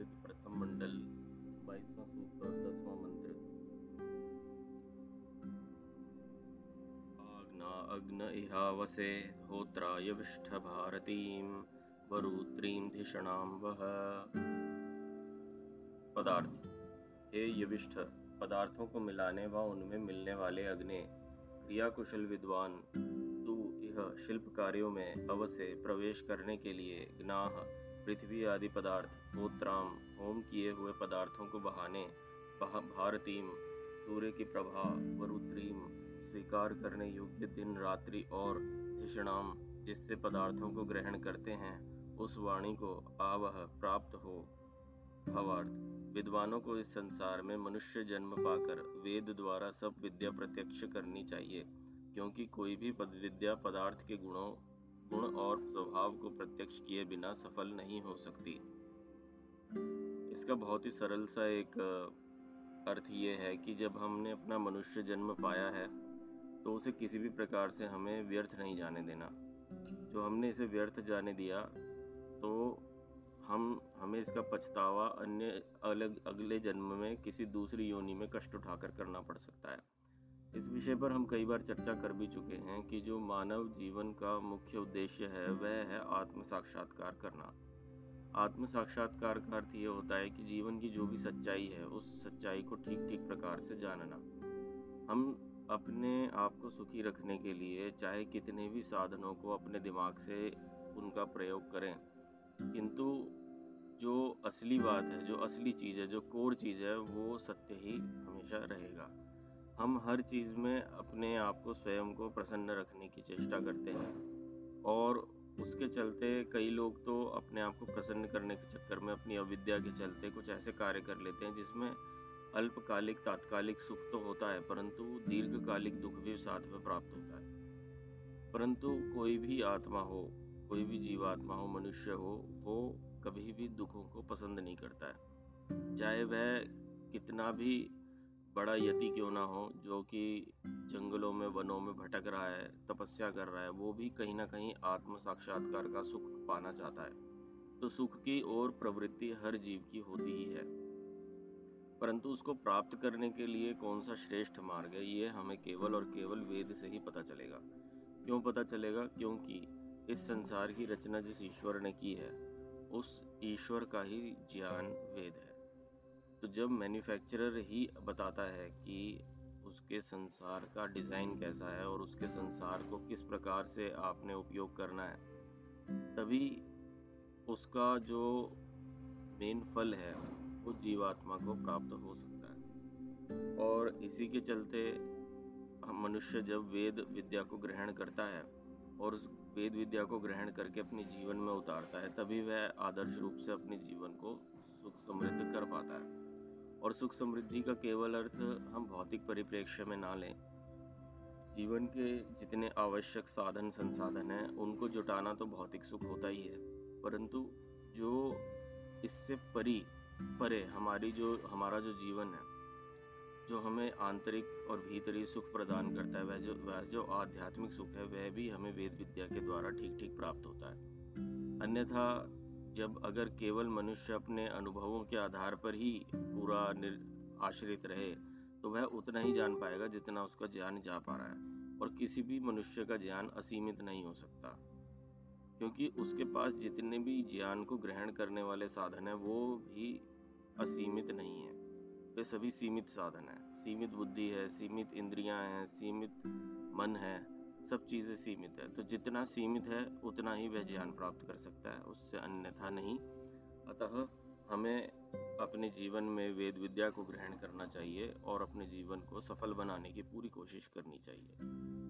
ऋग्वेद प्रथम मंडल बाईसवां सूक्त और दसवां मंत्र। आग्ना अग्न इहावसे होत्रायविष्ठ भारतीम वरुत्रीम धिषणाम वह पदार्थ। हे यविष्ठ, पदार्थों को मिलाने व उनमें मिलने वाले अग्नि, क्रियाकुशल विद्वान, तू यह शिल्प कार्यों में अवसे प्रवेश करने के लिए ज्ञाह पृथ्वी आदि पदार्थ होत्राम होम किए हुए पदार्थों को बहाने भारतीम, सूर्य की प्रभा वरुद्रीम स्वीकार करने योग्य दिन, रात्रि और धिषणाम, जिससे पदार्थों को ग्रहण करते हैं, उस वाणी को आवह प्राप्त हो। भवार्थ, विद्वानों को इस संसार में मनुष्य जन्म पाकर वेद द्वारा सब विद्या प्रत्यक्ष करनी चाहिए, क्योंकि कोई भी पद, विद्या पदार्थ के गुणों गुण और स्वभाव को प्रत्यक्ष किए बिना सफल नहीं हो सकती। इसका बहुत ही सरल सा एक अर्थ ये है कि जब हमने अपना मनुष्य जन्म पाया है तो उसे किसी भी प्रकार से हमें व्यर्थ नहीं जाने देना। जो हमने इसे व्यर्थ जाने दिया तो हम, हमें इसका पछतावा अन्य अलग, अगले जन्म में किसी दूसरी योनि में कष्ट उठाकर करना पड़ सकता है। इस विषय पर हम कई बार चर्चा कर भी चुके हैं कि जो मानव जीवन का मुख्य उद्देश्य है, वह है आत्म साक्षात्कार करना। आत्म साक्षात्कार का अर्थ ये होता है कि जीवन की जो भी सच्चाई है, उस सच्चाई को ठीक ठीक प्रकार से जानना। हम अपने आप को सुखी रखने के लिए चाहे कितने भी साधनों को अपने दिमाग से उनका प्रयोग करें। किंतु जो असली बात है, जो असली चीज़ है, जो कोर चीज़ है, वो सत्य ही हमेशा रहेगा। हम हर चीज़ में अपने आप को स्वयं को प्रसन्न रखने की चेष्टा करते हैं। और उसके चलते कई लोग तो अपने आप को प्रसन्न करने के चक्कर में अपनी अविद्या के चलते कुछ ऐसे कार्य कर लेते हैं जिसमें अल्पकालिक, तात्कालिक सुख तो होता है, परंतु दीर्घकालिक दुख भी साथ में प्राप्त होता है। परंतु कोई भी आत्मा हो, कोई भी जीवात्मा हो, मनुष्य हो, वो कभी भी दुखों को पसंद नहीं करता है। चाहे वह कितना भी बड़ा यति क्यों ना हो, जो कि जंगलों में, वनों में भटक रहा है, तपस्या कर रहा है, वो भी कहीं ना कहीं आत्म साक्षात्कार का सुख पाना चाहता है। तो सुख की ओर प्रवृत्ति हर जीव की होती ही है। परंतु उसको प्राप्त करने के लिए कौन सा श्रेष्ठ मार्ग है, ये हमें केवल और केवल वेद से ही पता चलेगा। क्यों पता चलेगा? क्योंकि इस संसार की रचना जिस ईश्वर ने की है, उस ईश्वर का ही ज्ञान वेद है। तो जब मैन्युफैक्चरर ही बताता है कि उसके संसार का डिज़ाइन कैसा है और उसके संसार को किस प्रकार से आपने उपयोग करना है, तभी उसका जो मेन फल है, वो जीवात्मा को प्राप्त हो सकता है। और इसी के चलते हम मनुष्य जब वेद विद्या को ग्रहण करता है और उस वेद विद्या को ग्रहण करके अपने जीवन में उतारता है, तभी वह आदर्श रूप से अपने जीवन को सुख समृद्ध कर पाता है। और सुख समृद्धि का केवल अर्थ हम भौतिक परिप्रेक्ष्य में ना लें। जीवन के जितने आवश्यक साधन संसाधन हैं, उनको जुटाना तो भौतिक सुख होता ही है। परंतु जो इससे परी, परे हमारी जो, हमारा जो जीवन है, जो हमें आंतरिक और भीतरी सुख प्रदान करता है, वह जो वह जो आध्यात्मिक सुख है, वह भी हमें वेद विद्या के द्वारा ठीक ठीक प्राप्त होता है। अन्यथा जब अगर केवल मनुष्य अपने अनुभवों के आधार पर ही पूरा आश्रित रहे तो वह उतना ही जान पाएगा जितना उसका ज्ञान जा पा रहा है, और किसी भी मनुष्य का ज्ञान असीमित नहीं हो सकता। क्योंकि उसके पास जितने भी ज्ञान को ग्रहण करने वाले साधन है, वो भी असीमित नहीं है। वे सभी सीमित साधन है। सीमित बुद्धि है, सीमित इंद्रियाँ हैं, सीमित मन है। सब चीज़ें सीमित है। तो जितना सीमित है उतना ही वह ज्ञान प्राप्त कर सकता है उससे अन्यथा नहीं। अतः हमें अपने जीवन में वेद विद्या को ग्रहण करना चाहिए और अपने जीवन को सफल बनाने की पूरी कोशिश करनी चाहिए।